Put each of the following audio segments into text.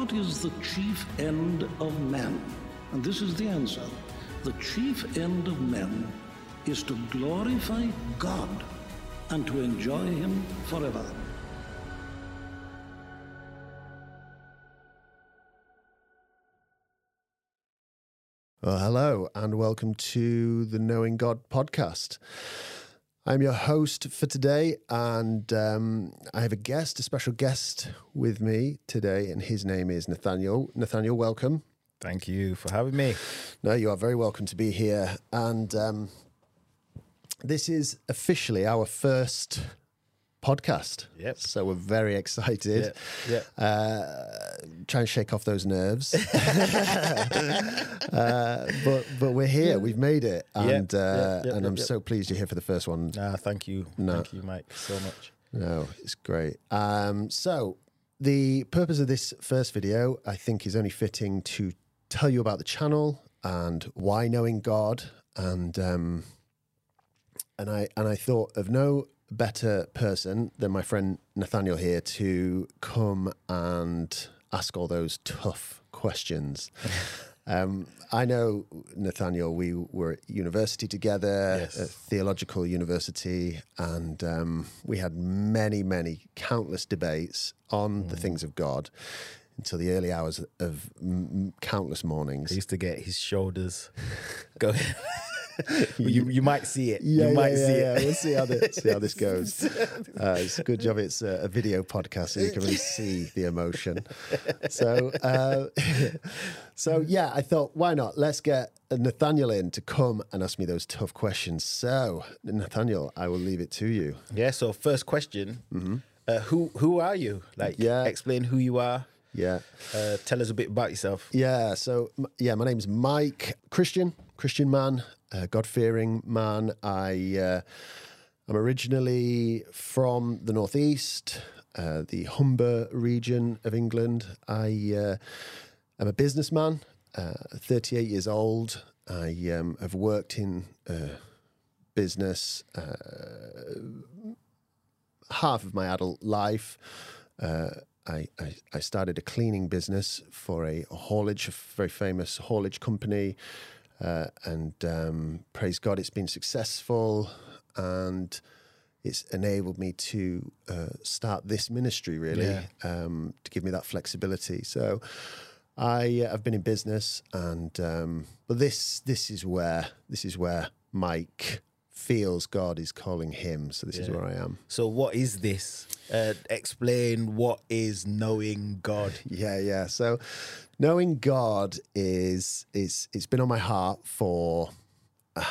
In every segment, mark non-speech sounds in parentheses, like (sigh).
What is the chief end of man? And this is the answer. The chief end of men is to glorify God and to enjoy Him forever. Well, hello, and welcome to the Knowing God podcast. I'm your host for today, and um, I have a guest, a special guest with me today, and his name is Nathaniel. Nathaniel, welcome. Thank you for having me. No, you are very welcome to be here. And um, this is officially our first podcast. Yep. So we're very excited. Yeah, Uh, try and shake off those nerves. (laughs) uh, but but we're here. We've made it, and uh, and I'm so pleased you're here for the first one. Ah, thank you. No. Thank you, Mike, so much. No, it's great. Um, so the purpose of this first video, I think, is only fitting to tell you about the channel and why knowing God, and um, and I and I thought of no better person than my friend Nathaniel here to come and ask all those tough questions. (laughs) Um, I know Nathaniel. We were at university together, Yes. at theological university, and um, we had many, many, countless debates on the things of God until the early hours of m- countless mornings. I used to get his shoulders (laughs) going. You, you might see it. Yeah, you might yeah, see yeah, it. We'll see how this, see how this (laughs) goes. Uh, it's a good job it's a, a video podcast, so you can really see the emotion. So, uh, (laughs) so yeah, I thought, why not? Let's get Nathaniel in to come and ask me those tough questions. So, Nathaniel, I will leave it to you. Yeah. So first question: uh, Who who are you? Like, Mm-hmm. Yeah. explain who you are. Yeah, Uh, tell us a bit about yourself. yeah. So, yeah, my name's Mike, Christian, Christian man, uh, God fearing man. I. Uh, I'm originally from the northeast, uh, the Humber region of England. I uh, am a businessman, uh, 38 years old. I um, have worked in business half of my adult life. I, I, I started a cleaning business for a haulage, a very famous haulage company. Uh, and um, praise God, it's been successful and it's enabled me to uh, start this ministry really Yeah. um, to give me that flexibility. So I uh, I've been in business and um, but this this is where this is where Mike feels God is calling him. So this is where I am. So what is this? Uh, explain what is knowing God. (laughs) Yeah, yeah. So knowing God is is it's been on my heart for uh,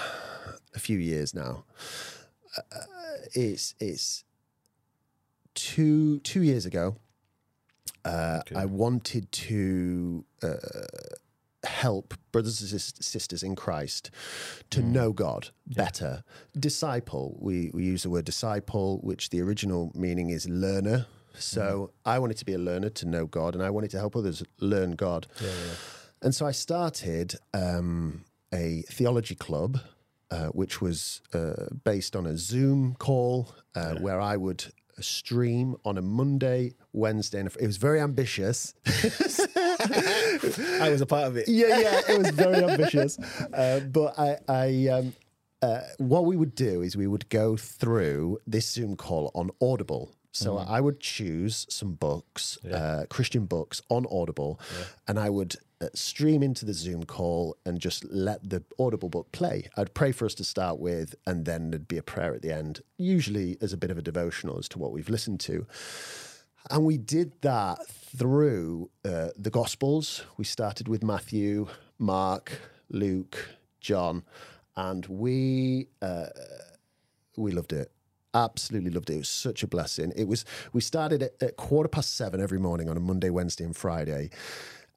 a few years now. Uh, it's it's two two years ago. Uh, I wanted to uh, help brothers and sisters in Christ to know God better. Disciple, we, we use the word disciple, which the original meaning is learner. So I wanted to be a learner to know God, and I wanted to help others learn God. And so I started um, a theology club, uh, which was uh, based on a Zoom call uh, where I would stream on a Monday, Wednesday, and it was very ambitious. (laughs) (laughs) I was a part of it. yeah, yeah, it was very ambitious. Uh, but I, I um, uh, what we would do is we would go through this Zoom call on Audible. So I would choose some books, uh, Christian books on Audible, and I would uh, stream into the Zoom call and just let the Audible book play. I'd pray for us to start with, and then there'd be a prayer at the end, usually as a bit of a devotional as to what we've listened to. And we did that through uh, the Gospels. We started with Matthew, Mark, Luke, John, and we uh, we loved it. Absolutely loved it. It was such a blessing. It was. We started at, at quarter past seven every morning on a Monday, Wednesday, and Friday,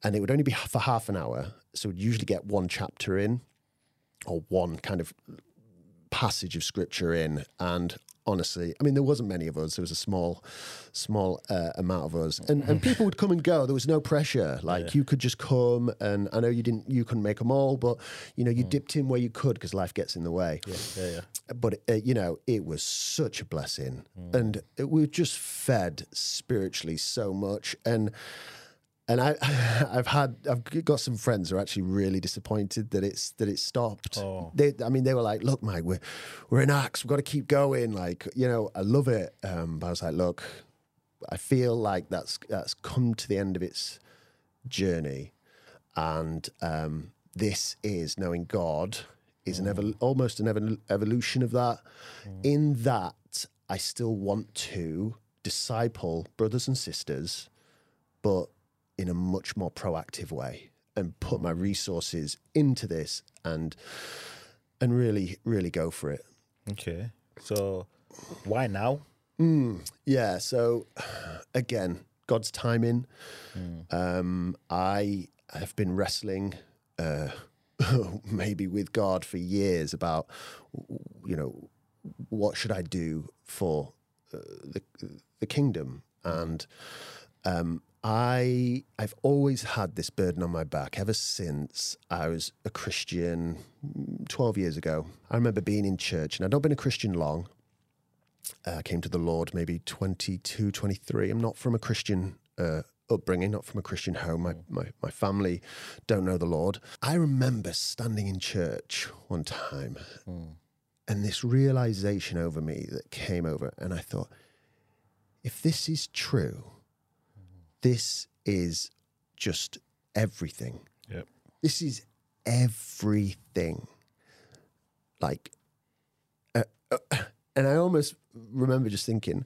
and it would only be for half an hour. So we'd usually get one chapter in, or one kind of passage of scripture in and honestly i mean there wasn't many of us. There was a small small uh, amount of us. And and people would come and go. There was no pressure. Like you could just come and i know you didn't you couldn't make them all but you know you dipped in where you could because life gets in the way. Yeah, yeah. but uh, you know it was such a blessing. And it, we were just fed spiritually so much. And and I, (laughs) I've had, I've got some friends who are actually really disappointed that it's that it's stopped. Oh. They, I mean, they were like, "Look, Mike, we're we're in Acts. We've got to keep going." Like, you know, I love it, um, but I was like, "Look, I feel like that's that's come to the end of its journey, and um, this is knowing God is an evol- almost an evol- evolution of that. In that, I still want to disciple brothers and sisters, but in a much more proactive way, and put my resources into this and and really really go for it. Okay. So why now? Yeah. So again, God's timing. Um, I have been wrestling, uh, (laughs) maybe with God for years about, you know, what should I do for uh, the the kingdom, and um, I I've always had this burden on my back ever since I was a Christian mm, twelve years ago. I remember being in church, and I'd not been a Christian long uh, I came to the Lord maybe 22, 23. I'm not from a Christian uh, upbringing, not from a Christian home. My, my, my family don't know the Lord. I remember standing in church one time and this realization over me that came over, and I thought, if this is true, this is just everything. Yep. This is everything. Like, uh, uh, and I almost remember just thinking,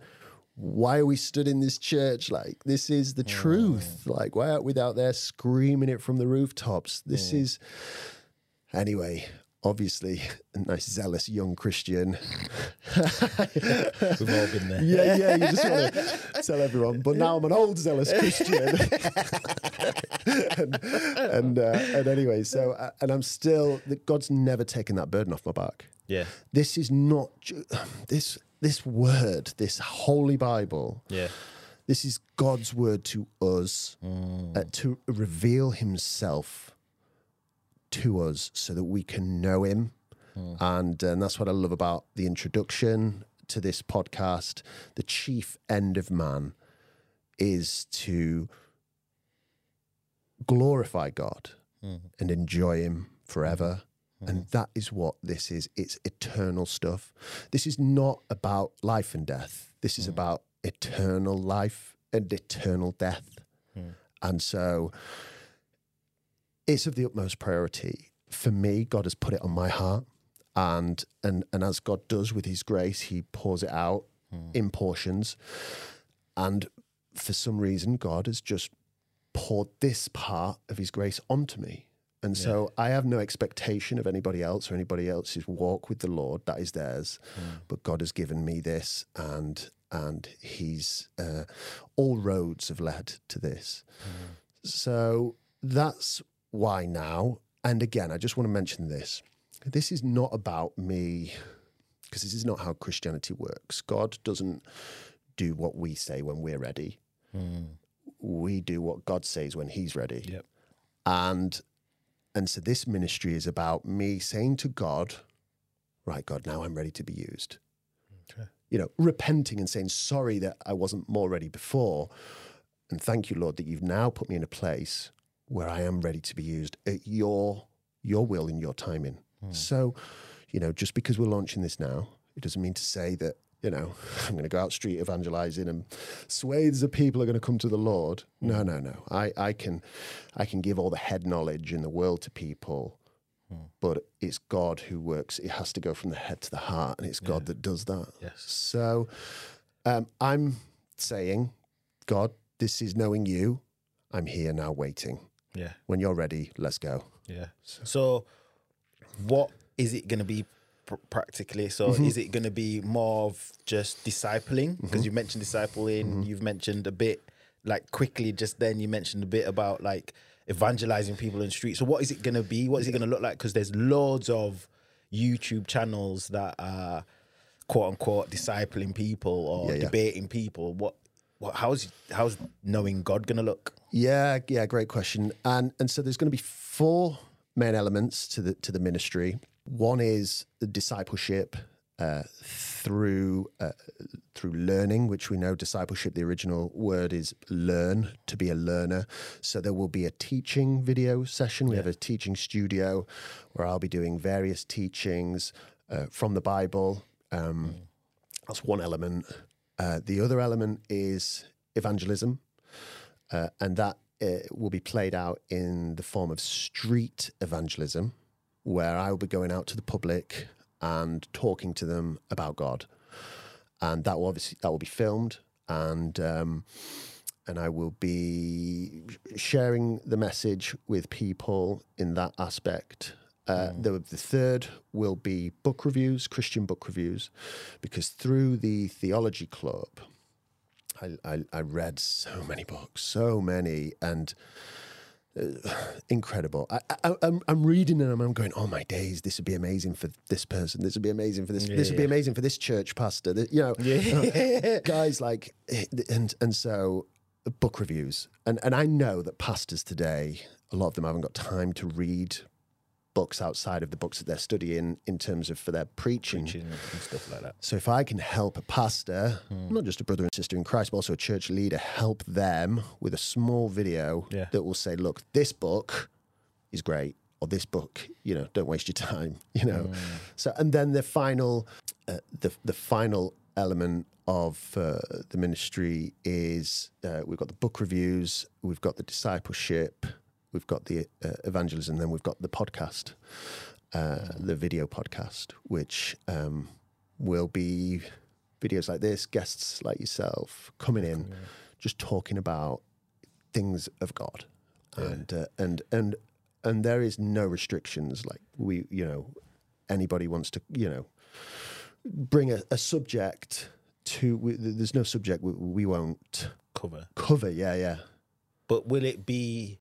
why are we stood in this church? Like, this is the truth. Like, why aren't we out there screaming it from the rooftops? This is, anyway, obviously, a nice, zealous young Christian. We've all been there. Yeah, yeah, you just want to tell everyone. But now I'm an old zealous Christian. (laughs) and and, uh, and anyway, so, uh, and I'm still, God's never taken that burden off my back Yeah. this is not this this word this holy bible Yeah. this is god's word to us uh, to reveal himself to us so that we can know him hmm. and, and that's what i love about the introduction to this podcast the chief end of man is to glorify god hmm. and enjoy him forever hmm. and that is what this is. It's eternal stuff. This is not about life and death. This is about eternal life and eternal death. And so it's of the utmost priority. For me, God has put it on my heart. And and and as God does with his grace, he pours it out hmm. in portions. And for some reason, God has just poured this part of his grace onto me. And so I have no expectation of anybody else or anybody else's walk with the Lord. That is theirs. Hmm. But God has given me this, and and He's uh, all roads have led to this. Hmm. So that's why now. And again, I just want to mention this. This is not about me, because this is not how Christianity works. God doesn't do what we say when we're ready. Hmm. We do what God says when He's ready Yep. and and so this ministry is about me saying to God, right, God, now I'm ready to be used. Okay. You know, repenting and saying sorry that I wasn't more ready before, and thank you, Lord, that you've now put me in a place where I am ready to be used at your your will and your timing. Hmm. So, you know, just because we're launching this now, it doesn't mean to say that you know (laughs) I'm going to go out street evangelizing and swathes of people are going to come to the Lord. Hmm. No, no, no. I I can I can give all the head knowledge in the world to people. Hmm. But it's God who works. It has to go from the head to the heart, and it's God that does that. Yes. So um, I'm saying, God, this is knowing you. I'm here now waiting. Yeah. When you're ready, let's go. Yeah. So, what is it going to be pr- practically? So, Mm-hmm. is it going to be more of just discipling? Because you mentioned discipling, Mm-hmm. you've mentioned a bit, like quickly just then, you mentioned a bit about like evangelizing people in the street. So, what is it going to be? What is it going to look like? Because there's loads of YouTube channels that are quote unquote discipling people or Yeah, yeah. debating people. What, what, how's, how's knowing God going to look? Yeah, yeah, great question. And and so there's going to be four main elements to the to the ministry. One is the discipleship, uh, through uh, through learning, which we know discipleship. The original word is learn to be a learner. So there will be a teaching video session. We have a teaching studio where I'll be doing various teachings uh, from the Bible. Um, That's one element. Uh, the other element is evangelism, uh, and that uh, will be played out in the form of street evangelism, where I will be going out to the public and talking to them about God, and that will obviously that will be filmed and. Um, and I will be sharing the message with people in that aspect. Uh, the, the third will be book reviews, Christian book reviews, because through the Theology Club, I, I, I read so many books, so many, and uh, incredible. I, I, I'm, I'm reading them and I'm going, oh my days, this would be amazing for this person. This would be amazing for this. this would be amazing for this church pastor. Th- You know, Yeah. (laughs) guys like, eh, and and so book reviews, and and I know that pastors today, a lot of them haven't got time to read books outside of the books that they're studying in terms of for their preaching. Preaching and stuff like that. So if I can help a pastor, not just a brother and sister in Christ, but also a church leader, help them with a small video Yeah. that will say, look, this book is great, or this book, you know, don't waste your time, (laughs) you know. So and then the final, uh, the the final element of uh, the ministry is uh, we've got the book reviews, we've got the discipleship, we've got the uh, evangelism, then we've got the podcast, uh, the video podcast, which um, will be videos like this, guests like yourself coming in, just talking about things of God, and uh, and and and there is no restrictions. Like we, you know, anybody wants to, you know, bring a, a subject to. We, there's no subject we, we won't Cover. cover. Yeah, yeah. But will it be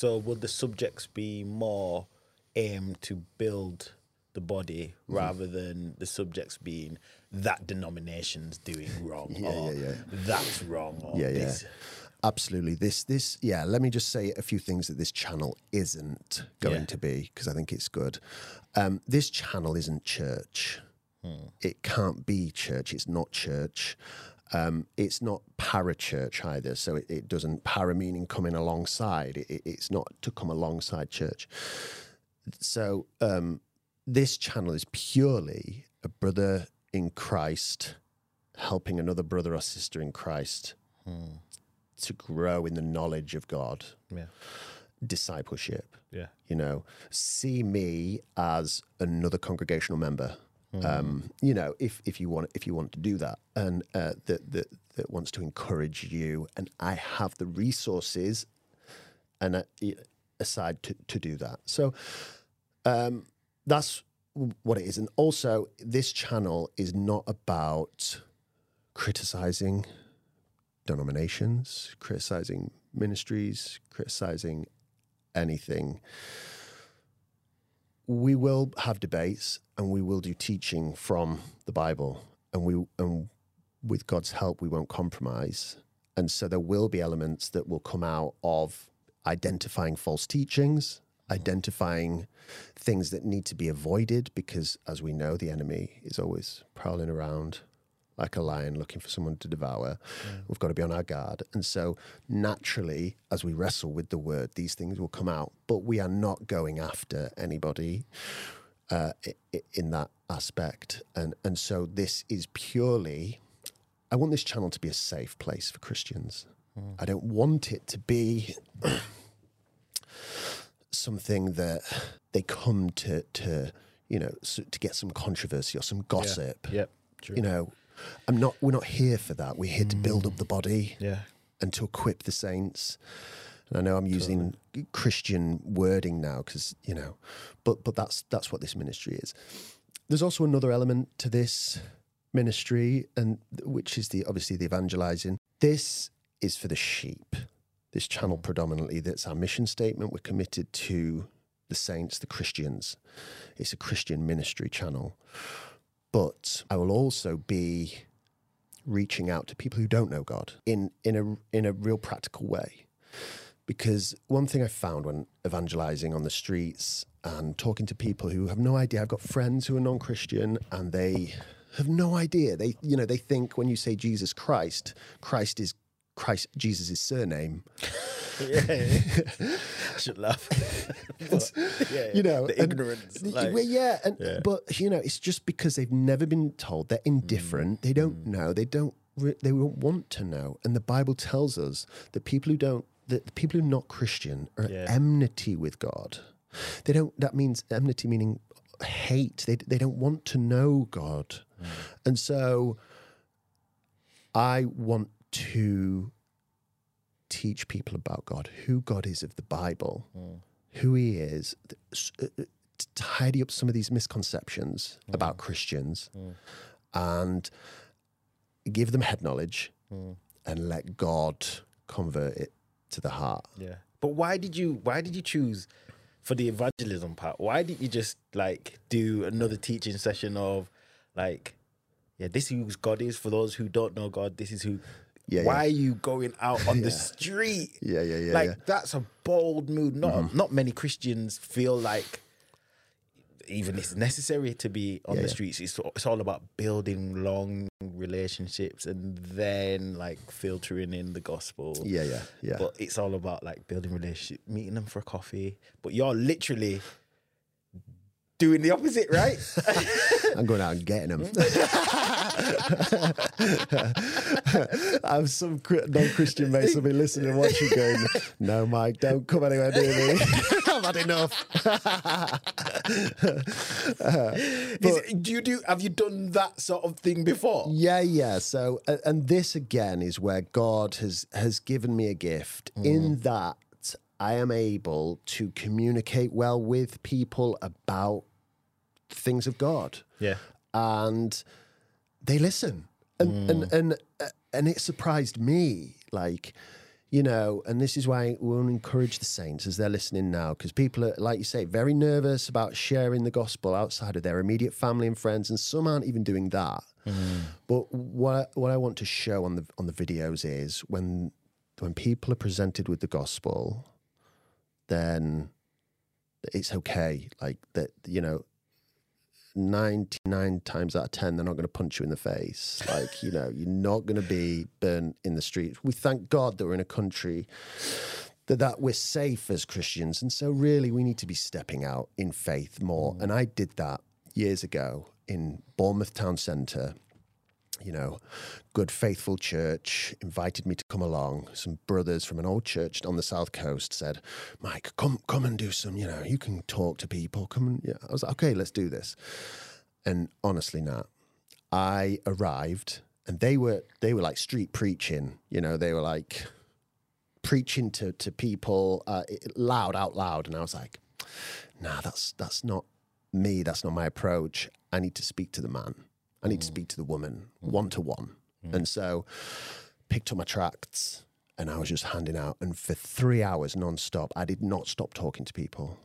so will the subjects be more aimed to build the body Mm-hmm. rather than the subjects being that denomination's doing (laughs) wrong Yeah, or yeah, yeah. that's wrong or Yeah, yeah. Absolutely. This, this, yeah. Let me just say a few things that this channel isn't going Yeah. to be because I think it's good. Um, this channel isn't church. It can't be church. It's not church. Um, it's not para church either. So it, it doesn't para meaning coming alongside. It, it- it's not to come alongside church. So um, this channel is purely a brother in Christ helping another brother or sister in Christ to grow in the knowledge of God, yeah discipleship. yeah You know, see me as another congregational member. Um, you know, if if you want if you want to do that, and uh, that that that wants to encourage you, and I have the resources, and uh, aside to to do that. So, um, that's what it is. And also, this channel is not about criticizing denominations, criticizing ministries, criticizing anything. We will have debates and we will do teaching from the Bible, and we and with God's help, we won't compromise. And so there will be elements that will come out of identifying false teachings, identifying things that need to be avoided, because as we know, the enemy is always prowling around like a lion looking for someone to devour. We've got to be on our guard. And so, naturally, as we wrestle with the word, these things will come out. But we are not going after anybody uh, in that aspect. And, and so, this is purely, I want this channel to be a safe place for Christians. I don't want it to be something that they come to, to you know, s to get some controversy or some gossip yep true you know i'm not we're not here for that. We're here to build up mm. the body yeah. and to equip the saints. And i know i'm using christian wording now because you know but but that's that's what this ministry is. There's also another element to this ministry and which is the obviously the evangelizing. This is for the sheep this channel predominantly. That's our mission statement. We're committed to the saints the christians. It's a christian ministry channel but I will also be reaching out to people who don't know God in in a in a real practical way. because one thing I found when evangelizing on the streets and talking to people who have no idea, I've got friends who are non-Christian and they have no idea. They, you know, they think when you say Jesus Christ, Christ is Christ, Jesus' surname. Yeah, I (laughs) should laugh. (laughs) But, yeah, you know, the ignorance. y- like- well, yeah, and Yeah. but you know, it's just because they've never been told. They're mm. indifferent. They don't mm. know. They don't. Re- they don't want to know. And the Bible tells us that people who don't, that the people who are not Christian are at enmity with God. They don't. That means enmity meaning hate. They they don't want to know God, mm. and so I want to teach people about God, who God is of the Bible, who He is, s- uh, uh, to tidy up some of these misconceptions about Christians, and give them head knowledge, and let God convert it to the heart. Yeah. But why did you why did you choose for the evangelism part? Why didn't you just like do another teaching session of like yeah, this is who God is for those who don't know God, this is who Yeah, why yeah. are you going out on the (laughs) street? Yeah, yeah, yeah, Like yeah. Mm-hmm. that's a bold move. Not not many Christians feel like even it's necessary to be on Yeah, the yeah. streets. It's it's all about building long relationships and then like filtering in the gospel. Yeah, yeah, yeah. But it's all about like building relationship, meeting them for a coffee. But you're literally doing the opposite, right? (laughs) I'm going out and getting them. I (laughs) have some non-Christian mates will be listening and watching, going, "No, Mike, don't come anywhere near me. (laughs) I've had enough." Is- do you do? Have you done that sort of thing before? Yeah, yeah. So, and this again is where God has has given me a gift in mm. that I am able to communicate well with people about things of God. Yeah. and they listen and and and uh, and it surprised me like you know and this is why we want to encourage the saints as they're listening now because people are like you say very nervous about sharing the gospel outside of their immediate family and friends and some aren't even doing that but what what I want to show on the on the videos is when when people are presented with the gospel then it's okay. Like that you know 99 times out of 10 they're not going to punch you in the face. (laughs) Like you know you're not going to be burnt in the streets. We thank god that we're in a country that, that we're safe as christians. And so really we need to be stepping out in faith more. Mm. And i did that years ago in bournemouth town centre you know, good faithful church invited me to come along. Some brothers from an old church on the south coast said, "Mike, come come and do some. You know, you can talk to people. Come and yeah." I was like, "Okay, let's do this." And honestly, Nat, I arrived and they were they were like street preaching. You know, they were like preaching to to people uh, loud out loud, and I was like, "Nah, that's that's not me. That's not my approach. I need to speak to the man. I need to speak to the woman one to one." And so, picked up my tracts and I was just handing out. And for three hours non-stop, I did not stop talking to people.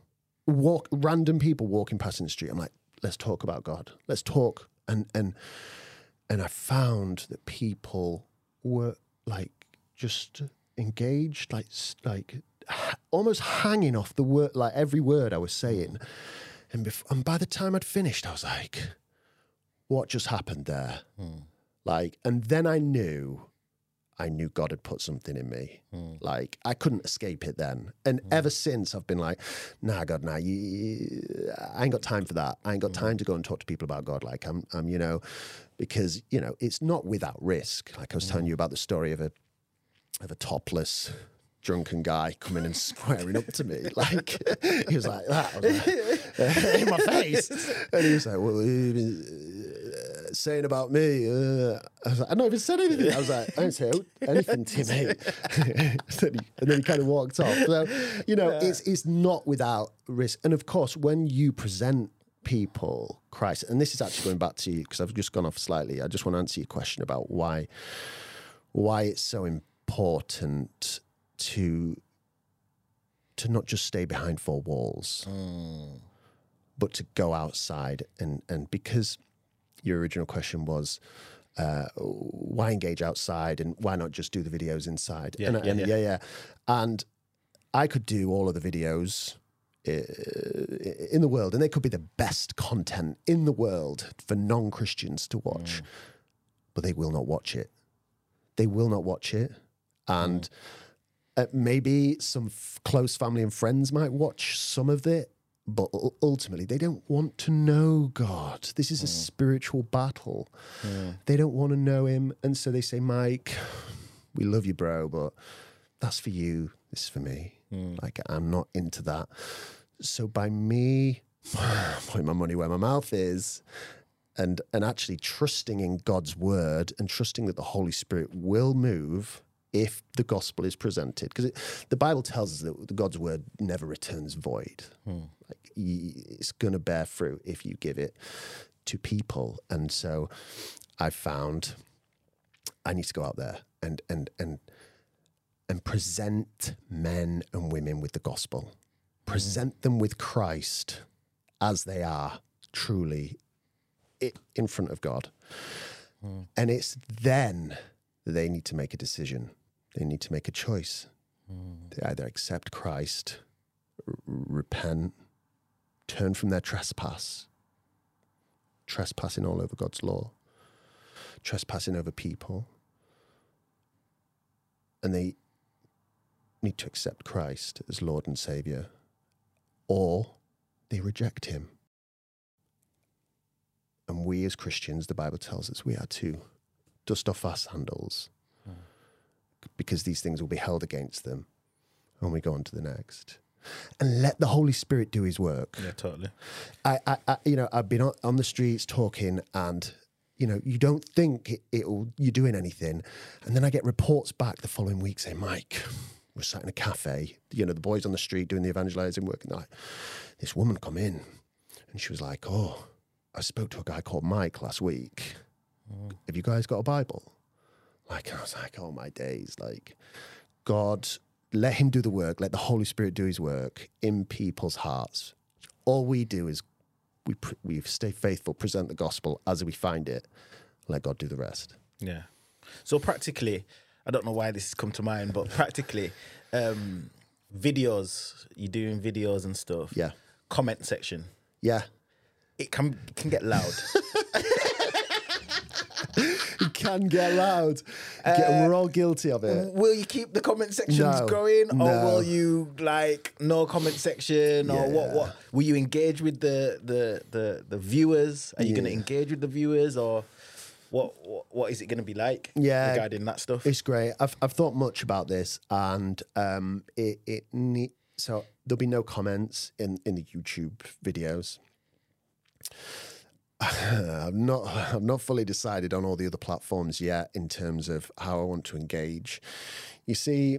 Walk random people walking past in the street. I'm like, let's talk about God. Let's talk. And and and I found that people were like just engaged, like like almost hanging off the word, like every word I was saying. And and by the time I'd finished, I was like, what just happened there? Hmm. Like, and then I knew, I knew God had put something in me. Hmm. Like, I couldn't escape it then. And hmm. ever since, I've been like, nah, God, nah, you, you- I ain't got time for that. I ain't got time to go and talk to people about God. Like, I'm, I'm, you know, because you know, it's not without risk. Like I was telling you about the story of a, of a topless. Drunken guy coming and squaring up to me, (laughs) like he was like that, like, (laughs) in my face, and he was like, "Well, saying about me?" Uh, I was like, "I not even said anything." I was like, "I didn't say anything to me," and, (laughs) then he, and then he kind of walked off. So, you know, it's it's not without risk, and of course, when you present people Christ, and this is actually going back to you because I've just gone off slightly. I just want to answer your question about why why it's so important to to not just stay behind four walls, but to go outside and and because your original question was uh, why engage outside and why not just do the videos inside? Yeah, and, yeah, and yeah. yeah, yeah, and I could do all of the videos uh, in the world, and they could be the best content in the world for non Christians to watch, but they will not watch it. They will not watch it. And uh, maybe some f- close family and friends might watch some of it, but ultimately they don't want to know God. This is a hmm. spiritual battle. Hmm. They don't want to know Him. And so they say, Mike, we love you, bro, but that's for you. This is for me. Hmm. Like, I'm not into that. So by me (sighs) putting my money where my mouth is, and and actually trusting in God's word and trusting that the Holy Spirit will move if the gospel is presented, because the Bible tells us that God's word never returns void. Like it's going to bear fruit if you give it to people, and so I found I need to go out there and and and and present men and women with the gospel, present them with Christ as they are truly in front of God. Hmm. And it's then that they need to make a decision. They need to make a choice. Hmm. They either accept Christ, r- repent, turn from their trespass, trespassing all over God's law, trespassing over people, and they need to accept Christ as Lord and Savior, or they reject Him. And we as Christians, the Bible tells us we are to dust off our sandals hmm. because these things will be held against them when we go on to the next. And let the Holy Spirit do His work. Yeah, totally. I, I, I you know, I've been on, on the streets talking, and you know, you don't think it, it'll you're doing anything, and then I get reports back the following week saying, "Mike, we're sat in a cafe. You know, the boys on the street doing the evangelizing work, and like, this woman come in, and she was like, "Oh, I spoke to a guy called Mike last week. Mm. Have you guys got a Bible?" Like, I was like, "Oh my days!" Like, God, let Him do the work. Let the Holy Spirit do His work in people's hearts. All we do is we we stay faithful, present the gospel as we find it. Let God do the rest. Yeah. So practically, I don't know why this has come to mind, but practically, um, videos, you're doing videos and stuff. Yeah. Comment section. Yeah, It can can get loud. (laughs) can get loud. (laughs) Get- we're all guilty of it. will you keep the comment sections No, going, or no. will you like no comment section, or what? Yeah. What will you engage with the the the, the viewers? Are you going to engage with the viewers, or what? What, what is it going to be like? Yeah. regarding that stuff. It's great. I've I've thought much about this, and um, it it ne- so there'll be no comments in in the YouTube videos. (sighs) I'm not I'm not fully decided on all the other platforms yet in terms of how I want to engage. You see,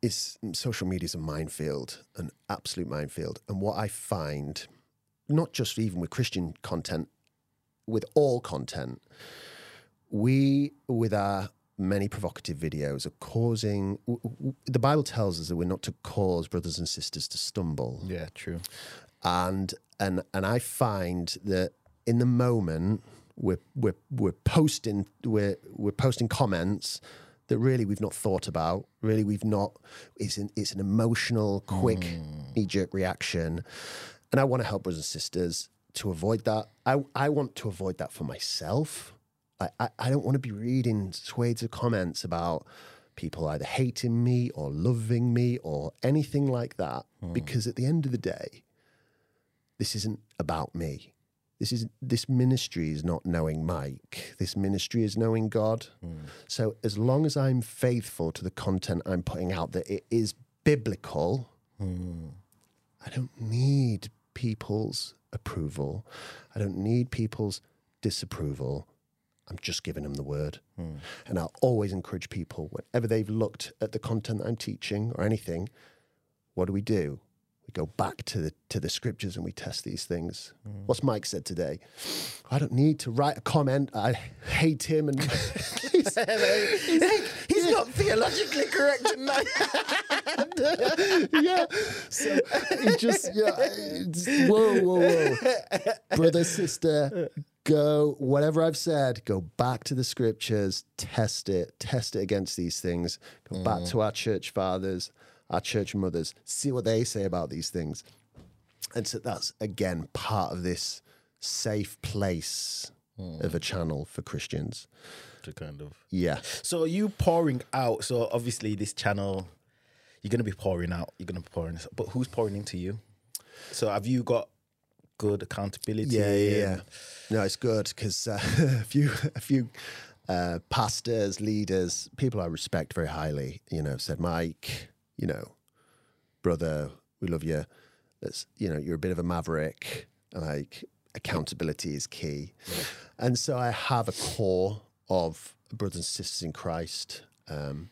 it's social media is a minefield, an absolute minefield, and what I find, not just even with Christian content, with all content, we, with our many provocative videos, are causing. The Bible tells us that we're not to cause brothers and sisters to stumble, yeah, true. and and and I find that in the moment we're we're we're posting we're we're posting comments that really we've not thought about. Really, we've not. It's an it's an emotional, quick, hmm. knee jerk reaction, and I want to help brothers and sisters to avoid that. I I want to avoid that for myself. I, I, I don't want to be reading swathes of comments about people either hating me or loving me or anything like that. Hmm. Because at the end of the day, this isn't about me. This is this ministry is not knowing Mike. This ministry is knowing God. Hmm. So as long as I'm faithful to the content I'm putting out, that it is biblical, hmm. I don't need people's approval. I don't need people's disapproval. I'm just giving them the word. Hmm. And I'll always encourage people, whenever they've looked at the content that I'm teaching or anything, what do we do? We go back to the to the scriptures and we test these things. Mm. What's Mike said today? I don't need to write a comment. I hate him and (laughs) (laughs) he's, he's not theologically correct in that. (laughs) yeah. So he just yeah. it's- Whoa, whoa, whoa, brother, sister. Go whatever I've said. Go back to the scriptures. Test it. Test it against these things. Go back mm. to our church fathers. Our church mothers, see what they say about these things. And so that's again part of this safe place of a channel for Christians. To kind of. Yeah. So are you pouring out? So obviously this channel, you're gonna be pouring out. You're gonna be pouring, this, but who's pouring into you? So have you got good accountability? Yeah, yeah, yeah. No, it's good because uh, (laughs) a few, a few uh, pastors, leaders, people I respect very highly, you know, said, Mike, you know, brother, we love you. That's, you know, you're a bit of a maverick. Like accountability is key, and so I have a core of brothers and sisters in Christ um,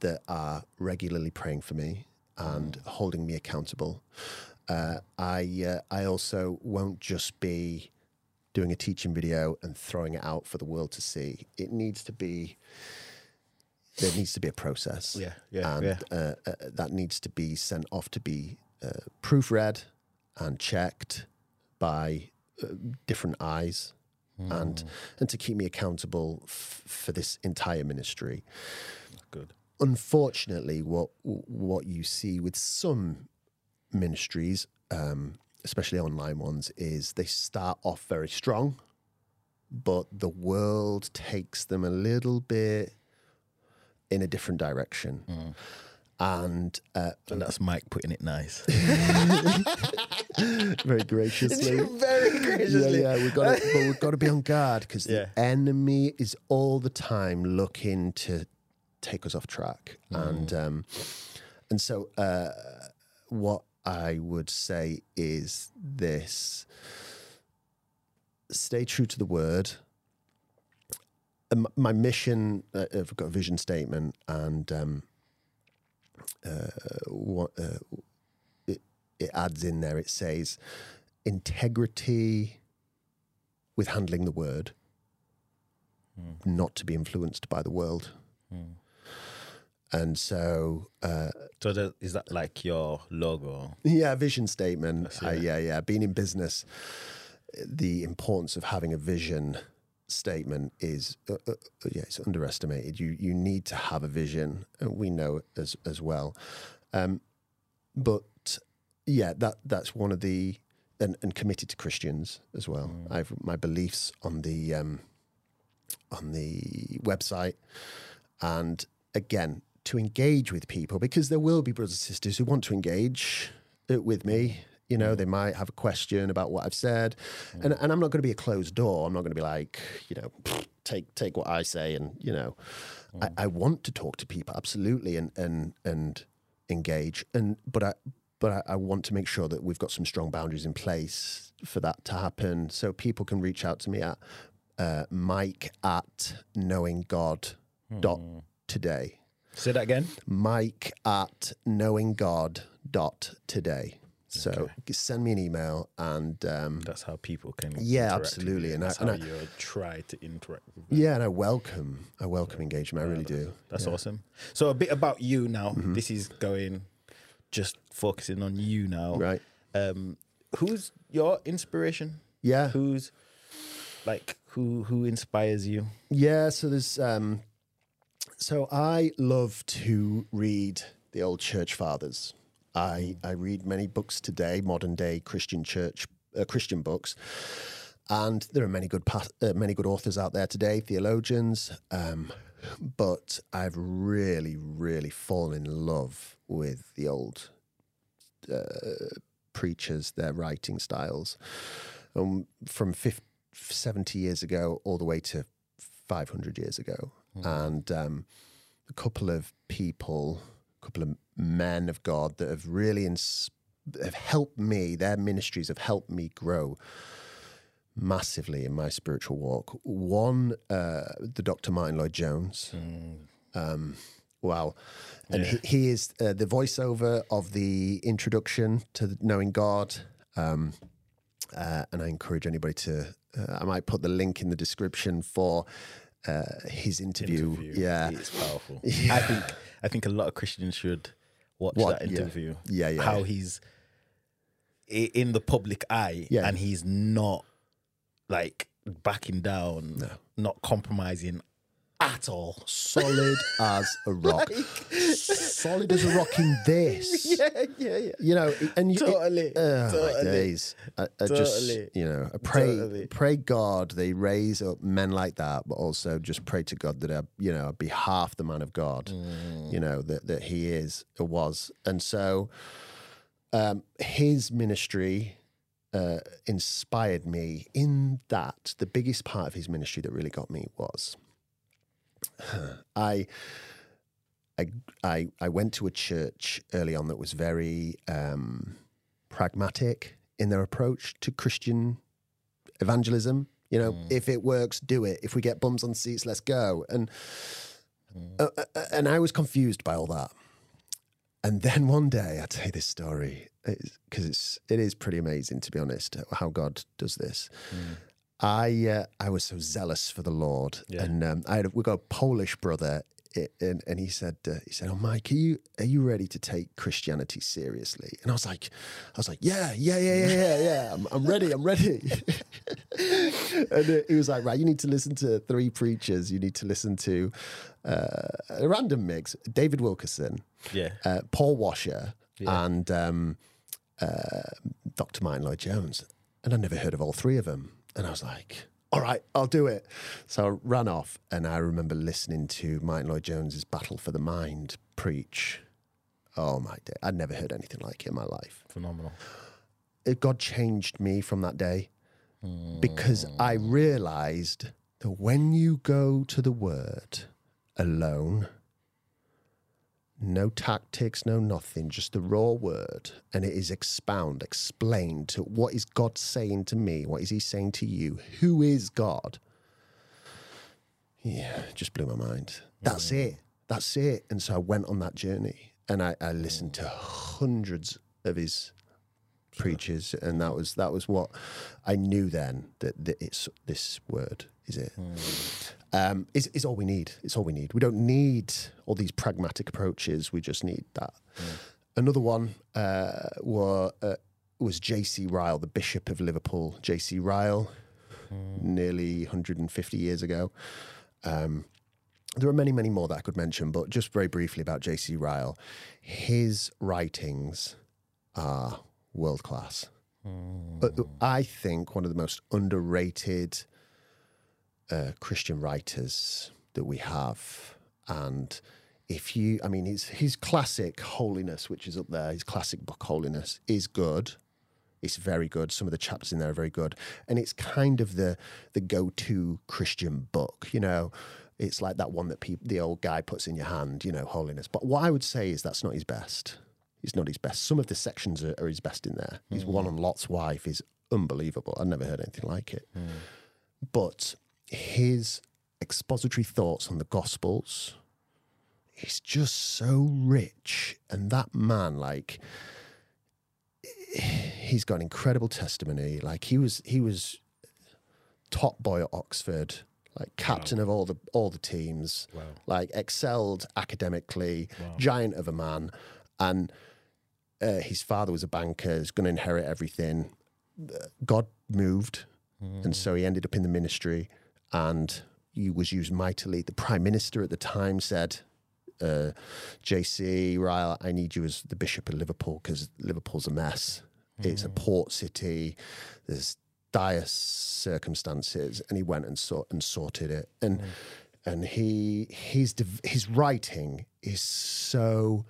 that are regularly praying for me and holding me accountable. Uh, I uh, I also won't just be doing a teaching video and throwing it out for the world to see. It needs to be there needs to be a process. Yeah, yeah, and yeah. Uh, uh, that needs to be sent off to be uh, proofread and checked by uh, different eyes. And and to keep me accountable f- for this entire ministry Good. unfortunately, what what you see with some ministries, um, especially online ones, is they start off very strong, but the world takes them a little bit in a different direction, and uh, And that's Mike putting it nice. (laughs) very graciously. (laughs) Very graciously. Yeah, yeah, we've got to, but we've got to be on guard because Yeah. the enemy is all the time looking to take us off track, Mm. and um, and so uh, what I would say is this: stay true to the word. Um, my mission, uh, I've got a vision statement, and um, uh, what uh, it, it adds in there. It says integrity with handling the word, not to be influenced by the world. And so, uh, So that, is that like your logo? yeah, vision statement. Uh, yeah, yeah. Being in business, the importance of having a vision statement is uh, uh, uh, yeah, it's underestimated. You you need to have a vision, and we know as as well. Um, but yeah, that that's one of the and, and committed to Christians as well. I've my beliefs on the um, on the website, and again to engage with people because there will be brothers and sisters who want to engage uh, with me. You know, mm. they might have a question about what I've said, and and I'm not going to be a closed door. I'm not going to be like, you know, take take what I say, and you know, I, mm. I want to talk to people absolutely, and and and engage, and but I but I, I want to make sure that we've got some strong boundaries in place for that to happen, so people can reach out to me at uh, Mike at knowinggod dot hmm. today. Say that again. Mike at dot today. So send me an email and um, That's how people can. Yeah, absolutely. And I- that's and how I- you try to interact yeah, and I welcome I welcome engagement. I really do. That's awesome. So a bit about you now. Mm-hmm. This is going just focusing on you now. Right. Um, who's your inspiration? Yeah. Who's like who who inspires you? Yeah, so there's um so I love to read the old church fathers. I I read many books today, modern day Christian church uh, Christian books. And there are many good uh, many good authors out there today, theologians. Um, but I've really, really fallen in love with the old uh, preachers, their writing styles, um, from 50, 70 years ago all the way to 500 years ago. And um, a couple of people, a couple of men of God that have really ins- have helped me, their ministries have helped me grow massively in my spiritual walk. One, uh, the Dr. Martyn Lloyd-Jones. Um, wow. And he, he is uh, the voiceover of the introduction to Knowing God. Um, uh, and I encourage anybody to, uh, I might put the link in the description for uh, his interview. Yeah. it's powerful. (laughs) I think I think a lot of Christians should watch What- that interview. Yeah, yeah, yeah How yeah. he's in the public eye, Yeah. and he's not like backing down, not compromising at all. solid as a rock. (laughs) solid as a rock in this. (laughs) Yeah, yeah, yeah. You know, and you, Totally, oh, my totally, days. I, I just, totally, you know, I pray, totally. pray God they raise up men like that, but also just pray to God that I, you know, I'd be half the man of God, Mm. you know, that that He is or was, and so um, His ministry uh, inspired me. In that, the biggest part of His ministry that really got me was (sighs) I. I, I I went to a church early on that was very um, pragmatic in their approach to Christian evangelism. You know, if it works, do it. If we get bums on seats, let's go. And uh, uh, and I was confused by all that. And then one day, I tell you this story because it's it is pretty amazing to be honest how God does this. I uh, I was so zealous for the Lord, Yeah. and um, I had we got a Polish brother, and, and he said uh, he said, "Oh, Mike, are you are you ready to take Christianity seriously?" And I was like, I was like, "Yeah, yeah, yeah, yeah, yeah, yeah. I'm, I'm ready. I'm ready." (laughs) and uh, he was like, "Right, you need to listen to three preachers. You need to listen to uh, a random mix: David Wilkerson, Yeah. uh, Paul Washer, and um, uh, Dr. Martyn Lloyd-Jones. And I'd never heard of all three of them. And I was like, all right, I'll do it. So I ran off, and I remember listening to Martyn Lloyd-Jones's Battle for the Mind preach. Oh my day. I'd never heard anything like it in my life. Phenomenal. It, God changed me from that day hmm. because I realized that when you go to the Word alone, no tactics, no nothing, just the raw word, and it is expound, explained to what is God saying to me, what is He saying to you, who is God. Yeah, just blew my mind. That's it. That's it. And so I went on that journey, and I, I listened to hundreds of His preachers, and that was that was what I knew then that, that it's this word is it um, is, is all we need. It's all we need. We don't need all these pragmatic approaches. We just need that. Another one uh, were, uh, was J.C. Ryle, the Bishop of Liverpool. J.C. Ryle, nearly 150 years ago. Um, there are many, many more that I could mention, but just very briefly about J.C. Ryle. His writings are world class. But I think one of the most underrated uh, Christian writers that we have. And if you, I mean, his, his classic Holiness, which is up there, his classic book Holiness, is good. It's very good. Some of the chapters in there are very good, and it's kind of the the go to Christian book. You know, it's like that one that peop the old guy puts in your hand. You know, Holiness. But what I would say is that's not his best. It's not his best. Some of the sections are, are his best in there. His one on Lot's wife is unbelievable. I've never heard anything like it. But his expository thoughts on the Gospels is just so rich. And that man, like, he's got an incredible testimony. Like he was, he was top boy at Oxford, like captain of all the all the teams, like excelled academically, giant of a man, and uh, his father was a banker, is going to inherit everything. God moved, and so he ended up in the ministry, and he was used mightily. The prime minister at the time said, uh, "JC Ryle, I need you as the bishop of Liverpool because Liverpool's a mess. It's a mm. port city. There's dire circumstances." And he went and sought and sorted it, and mm. and he his div- his writing is so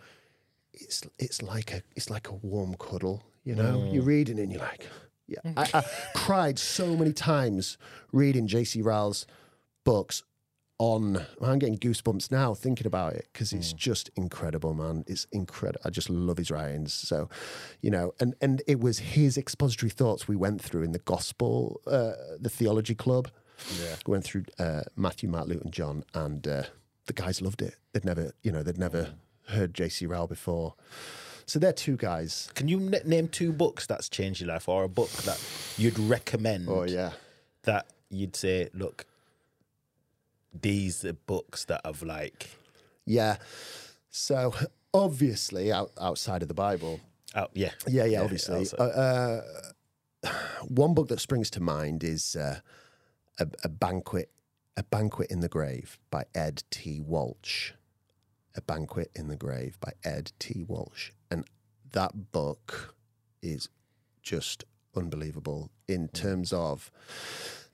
it's it's like a it's like a warm cuddle. You know, you're mm. reading it and you're like, yeah. I, I (laughs) cried so many times reading J.C. Ryle's books. On, I'm getting goosebumps now thinking about it because it's just incredible, man. It's incredible. I just love his writings. So, you know, and and it was his expository thoughts we went through in the gospel, uh, the theology club. Yeah. We went through uh, Matthew, Mark, Luke, and John, and uh, the guys loved it. They'd never, you know, they'd never heard J.C. Ryle before. So they're two guys. Can you n- name two books that's changed your life, or a book that you'd recommend? Oh yeah, That you'd say, look, these are books that have like, yeah. So obviously, out, outside of the Bible, oh yeah, yeah, yeah, obviously. also- Uh, uh, (sighs) one book that springs to mind is uh, a, a banquet A Banquet in the Grave by Ed T. Welch. A Banquet in the Grave by Ed T. Welch. That book is just unbelievable in terms of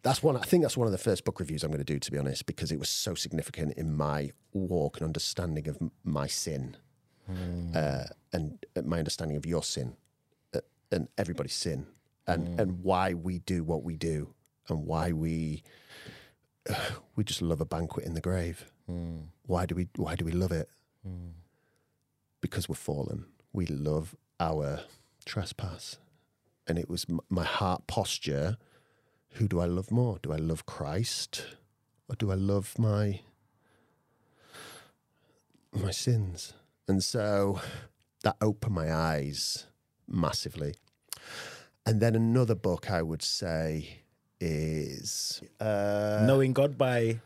that's one I think that's one of the first book reviews I'm going to do to be honest because it was so significant in my walk and understanding of my sin uh, and uh, my understanding of your sin uh, and everybody's sin and and why we do what we do and why we (sighs) we just love a banquet in the grave. Why do we why do we love it? Because we're fallen we love our trespass and it was m- my heart posture who do I love more? Do I love Christ or do I love my my sins? And so that opened my eyes massively. And then another book I would say is uh, Knowing God by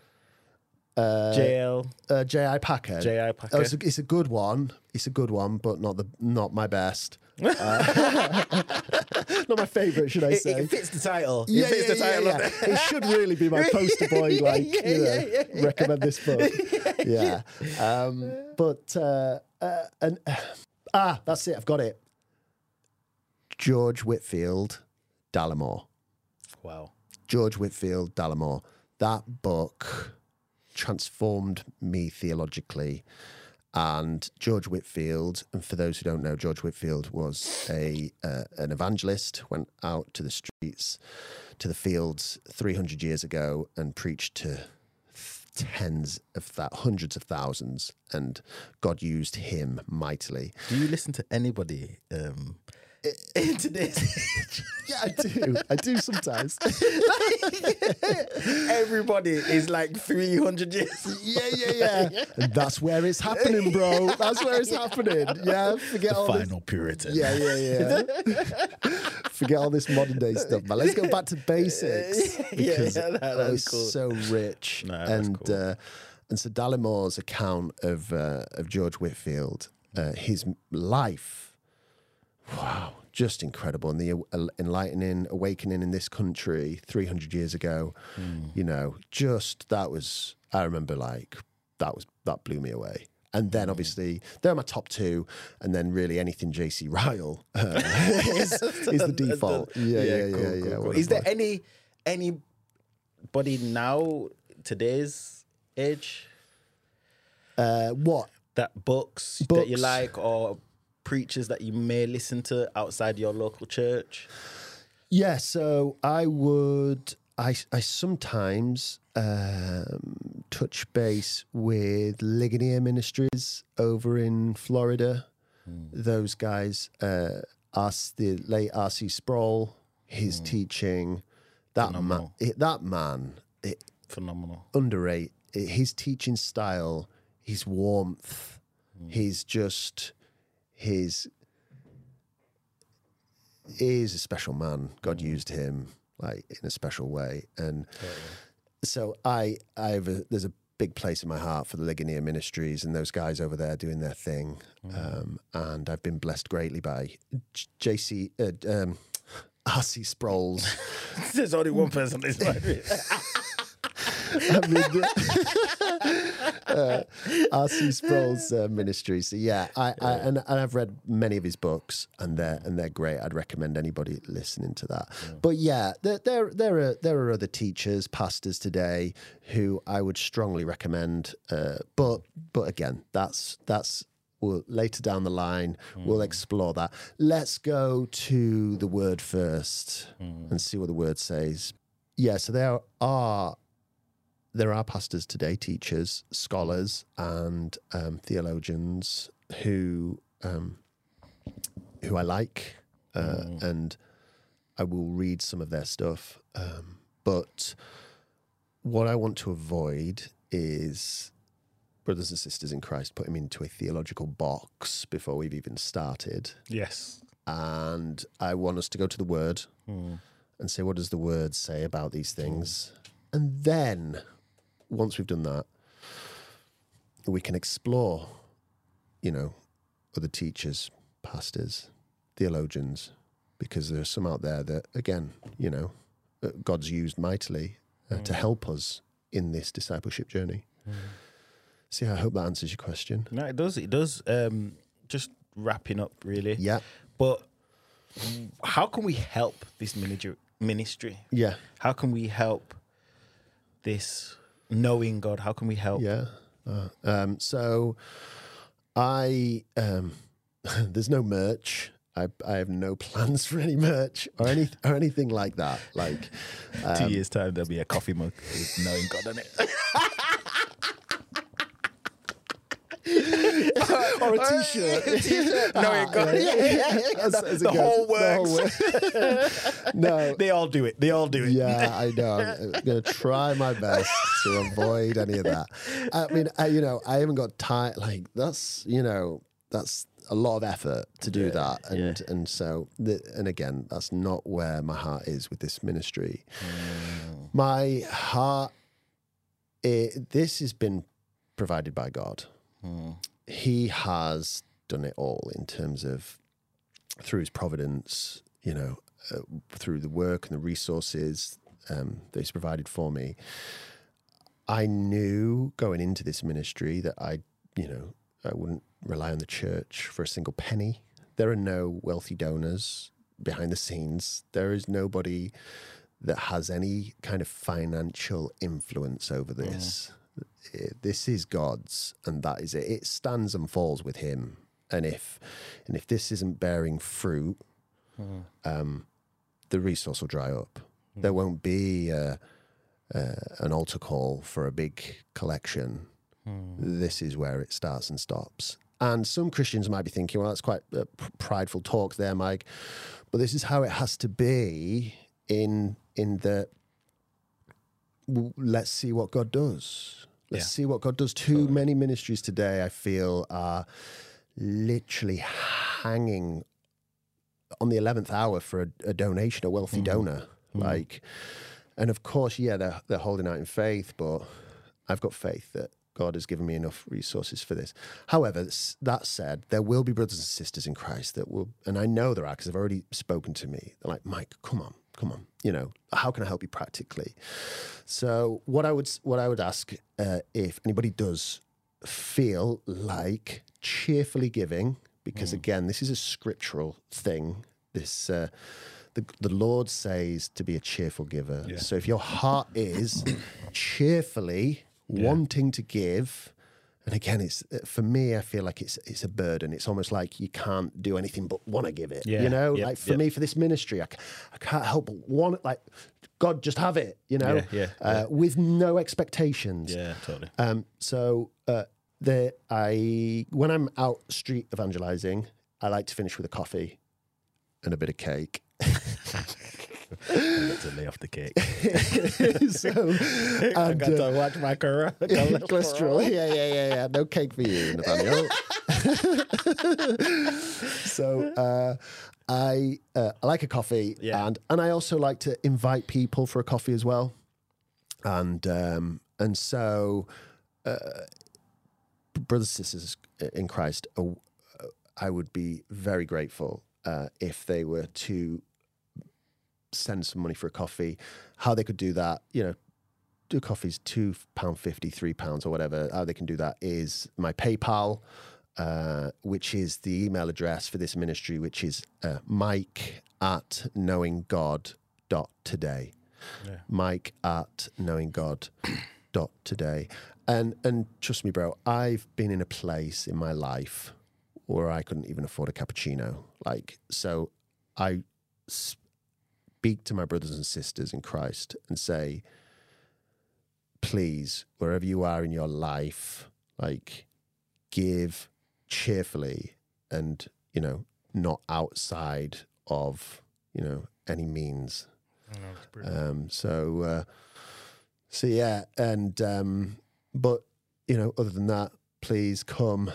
uh, JL. uh, J.I. Packer. J.I. Packer. Oh, it's, a, it's a good one. It's a good one, but not the not my best. (laughs) Uh, (laughs) not my favourite, should I say? it fits the title. Yeah, it fits yeah, the yeah, title yeah. of the It should really be my (laughs) poster boy, Yeah, like yeah, you know, yeah, yeah, yeah. recommend this book. Yeah, Um, but uh, uh, and (sighs) ah, that's it. I've got it. George Whitefield, Dallimore. Wow. George Whitefield, Dallimore. That book transformed me theologically. And George Whitefield, and for those who don't know, George Whitefield was a uh, an evangelist, went out to the streets, to the fields 300 years ago and preached to tens of that, hundreds of thousands, and God used him mightily. Do you listen to anybody um, into this? (laughs) Yeah, I do. I do sometimes. (laughs) Everybody is like 300 years. Yeah, yeah, yeah. And that's where it's happening, bro. That's where it's happening. Yeah, forget all this. Final Puritan. Yeah, yeah, yeah. (laughs) forget all this modern day stuff, man. Let's go back to basics Yeah, because yeah, that- oh, that's it's cool. so rich. No, and cool. uh, and so Dallimore's account of uh, of George Whitefield, uh, his life, wow, just incredible. And the uh, enlightening awakening in this country 300 years ago, Hmm. you know, just that was, I remember like, that was, that blew me away. And Hmm. then obviously they're my top two, and then really anything JC Ryle uh, (laughs) is, is the (laughs) default. Yeah, yeah, yeah, cool, yeah. cool, cool. Is there any anybody now today's age uh, what? that books, that you Books. like or preachers that you may listen to outside your local church? Yeah, so I would, I, I sometimes um, touch base with Ligonier Ministries over in Florida. Hmm. Those guys, uh, us, the late R.C. Sproul, his hmm. teaching, that man, it, eh, that man, it, Phenomenal. underrate his teaching style, his warmth, hmm. his just his he is a special man. God used him like in a special way, and so I I have a, there's a big place in my heart for the Ligonier Ministries and those guys over there doing their thing, um, and I've been blessed greatly by J- JC. Uh, um, (laughs) R.C. Sproul's (laughs) There's only one person that's like me. I mean, (laughs) uh, R.C. Sproul's uh, ministry. So yeah, I, I and, and I've read many of his books, and they're and they're great. I'd recommend anybody listening to that. But yeah, there there there are there are other teachers, pastors today who I would strongly recommend. Uh, but but again, that's that's. We'll, later down the line, we'll explore that. Let's go to the word first and see what the word says. Yeah, so there are there are pastors today, teachers, scholars, and um, theologians who um, who I like, uh, and I will read some of their stuff. Um, but what I want to avoid is brothers and sisters in Christ putting me into a theological box before we've even started. Yes. And I want us to go to the Word and say, what does the Word say about these things? And then, once we've done that, we can explore, you know, other teachers, pastors, theologians, because there are some out there that, again, you know, uh, God's used mightily uh, to help us in this discipleship journey. See, I hope that answers your question. No, it does. It does. Um, just wrapping up, really. Yeah, But how can we help this ministry? Ministry. yeah, How can we help this knowing God? How can we help? yeah. Uh, um, so, I um, (laughs) there's no merch. I, I have no (laughs) plans for any merch or any (laughs) or anything like that. Like, Two years time, there'll be a coffee mug with knowing God on it. Or a t-shirt. (laughs) knowing ah, God. As- as it the goes. whole The whole works. (laughs) no, (laughs) They all do it. They all do it. Yeah, I know. I'm going to try my best to avoid any of that. I mean, I, you know, I haven't got time. Like that's, you know, that's a lot of effort to do that, and and so, the, and again, that's not where my heart is with this ministry. Mm. My heart, it, this has been provided by God. Mm. He has done it all in terms of through His providence, you know, uh, through the work and the resources um, that He's provided for me. I knew going into this ministry that I, you know, I wouldn't rely on the church for a single penny. There are no wealthy donors behind the scenes. There is nobody that has any kind of financial influence over this. It- this is God's, and that is it. It stands and falls with Him. And if and if this isn't bearing fruit, um, the resource will dry up. There won't be uh, uh, an altar call for a big collection. This is where it starts and stops. And some Christians might be thinking, well, that's quite uh, p- prideful talk there, Mike. But this is how it has to be in in the let's see what God does. Let's Yeah. see what God does. Too many ministries today, I feel, are literally hanging on the 11th hour for a, a donation, a wealthy mm-hmm. donor. Mm-hmm. Like, and of course, yeah, they're, they're holding out in faith, but I've got faith that God has given me enough resources for this. However, that said, there will be brothers and sisters in Christ that will, and I know there are because they've already spoken to me. They're like, Mike, come on, come on. You know, how can I help you practically? So, what I would what I would ask uh, if anybody does feel like cheerfully giving, because again, this is a scriptural thing. This uh, the the Lord says to be a cheerful giver. So if your heart is cheerfully wanting to give, and again, it's uh, for me. I feel like it's it's a burden. It's almost like you can't do anything but want to give it. Yeah, You know, yep, like for yep. me for this ministry, I can't help but want like God just have it. You know, Yeah, yeah, uh, with no expectations. Yeah, totally. Um, so uh, the I when I'm out street evangelizing, I like to finish with a coffee and a bit of cake. (laughs) to lay off the cake. (laughs) so (laughs) I got uh, to watch my chore- (laughs) cholesterol. Yeah, yeah, yeah, yeah. No cake for you, Nathaniel. so uh, I uh, I like a coffee, Yeah. and and I also like to invite people for a coffee as well, and um, and so uh, brothers sisters in Christ, uh, I would be very grateful uh, if they were to send some money for a coffee. How they could do that, you know, do coffees two pound fifty, three pounds or whatever. How they can do that is my PayPal, uh, which is the email address for this ministry, which is uh, Mike at knowinggod.today. Mike at knowinggod.today. And and trust me, bro, I've been in a place in my life where I couldn't even afford a cappuccino. Like so, I speak to my brothers and sisters in Christ and say, please, wherever you are in your life, like give cheerfully and, you know, not outside of, you know, any means. Um, so, uh, so yeah, and, um, but, you know, other than that, please come.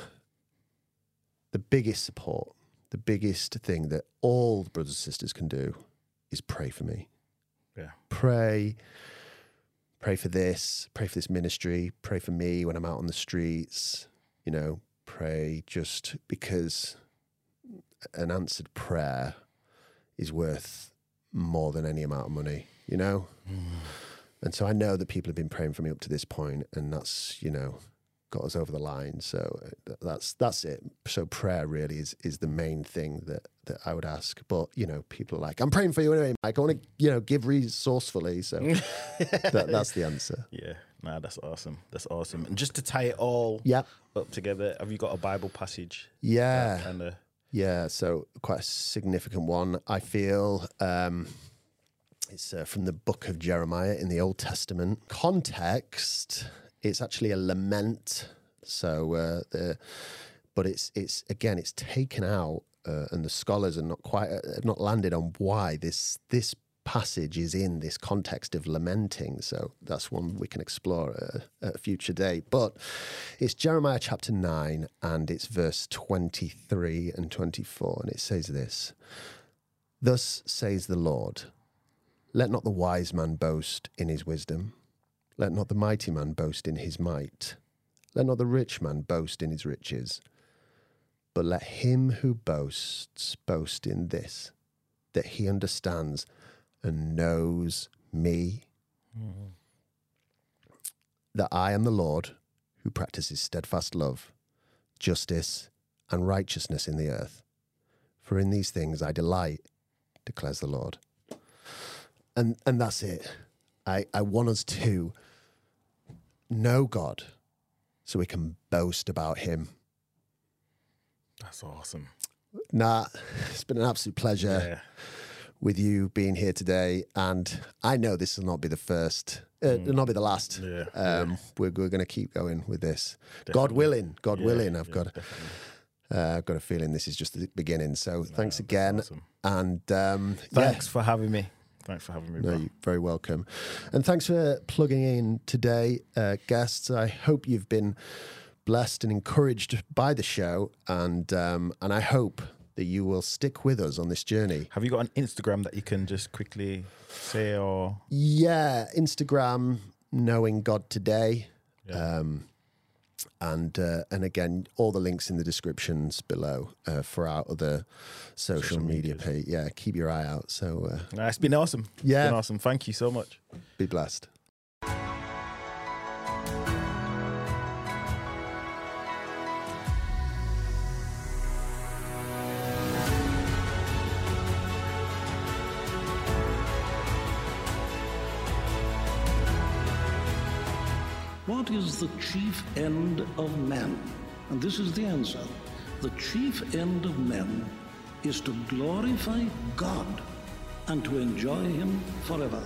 The biggest support, the biggest thing that all brothers and sisters can do is pray for me. Yeah. Pray, pray for this, pray for this ministry, pray for me when I'm out on the streets, you know, pray just because an answered prayer is worth more than any amount of money, you know? Mm. And so I know that people have been praying for me up to this point, and that's you know got us over the line. So uh, that's that's it. So prayer really is is the main thing that that I would ask. But you know, people are like, I'm praying for you anyway, Mike. I want to you know give resourcefully. So (laughs) that, that's the answer. Yeah, nah, that's awesome. That's awesome. And just to tie it all Yeah, up together, have you got a Bible passage? yeah. Kind of. Yeah, so quite a significant one. I feel um, it's uh, from the book of Jeremiah in the Old Testament. Context: It's actually a lament. So uh, the, but it's it's again it's taken out, uh, and the scholars are not quite uh, not landed on why this this passage is in this context of lamenting. So that's one we can explore at, a future date. But it's Jeremiah chapter 9 and it's verse 23 and 24. And it says this Thus says the Lord, let not the wise man boast in his wisdom, let not the mighty man boast in his might, let not the rich man boast in his riches, but let him who boasts boast in this, that he understands and knows me, that I am the Lord who practices steadfast love, justice, and righteousness in the earth. For in these things I delight, declares the Lord. And and that's it. I, I want us to know God so we can boast about him. That's awesome. Nah, it's been an absolute pleasure Yeah. with you being here today. And I know this will not be the first, uh, it'll not be the last. Yeah, Um, We're, we're going to keep going with this. God willing, God willing. I've got, uh, I've got a feeling this is just the beginning. So thanks again. awesome. And um, yeah, Thanks for having me. Thanks for having me, no, bro. you're very welcome. And thanks for plugging in today, uh, guests. I hope you've been blessed and encouraged by the show. And, um, and I hope that you will stick with us on this journey. Have you got an Instagram that you can just quickly say or Yeah, Instagram, knowing God today. Um, and uh, and again, all the links in the descriptions below uh, for our other social, media page. Yeah, keep your eye out. So uh, Nah, it's been awesome. It's Yeah. been awesome. Thank you so much. be blessed. What is the chief end of man? And this is the answer. The chief end of men is to glorify God and to enjoy Him forever.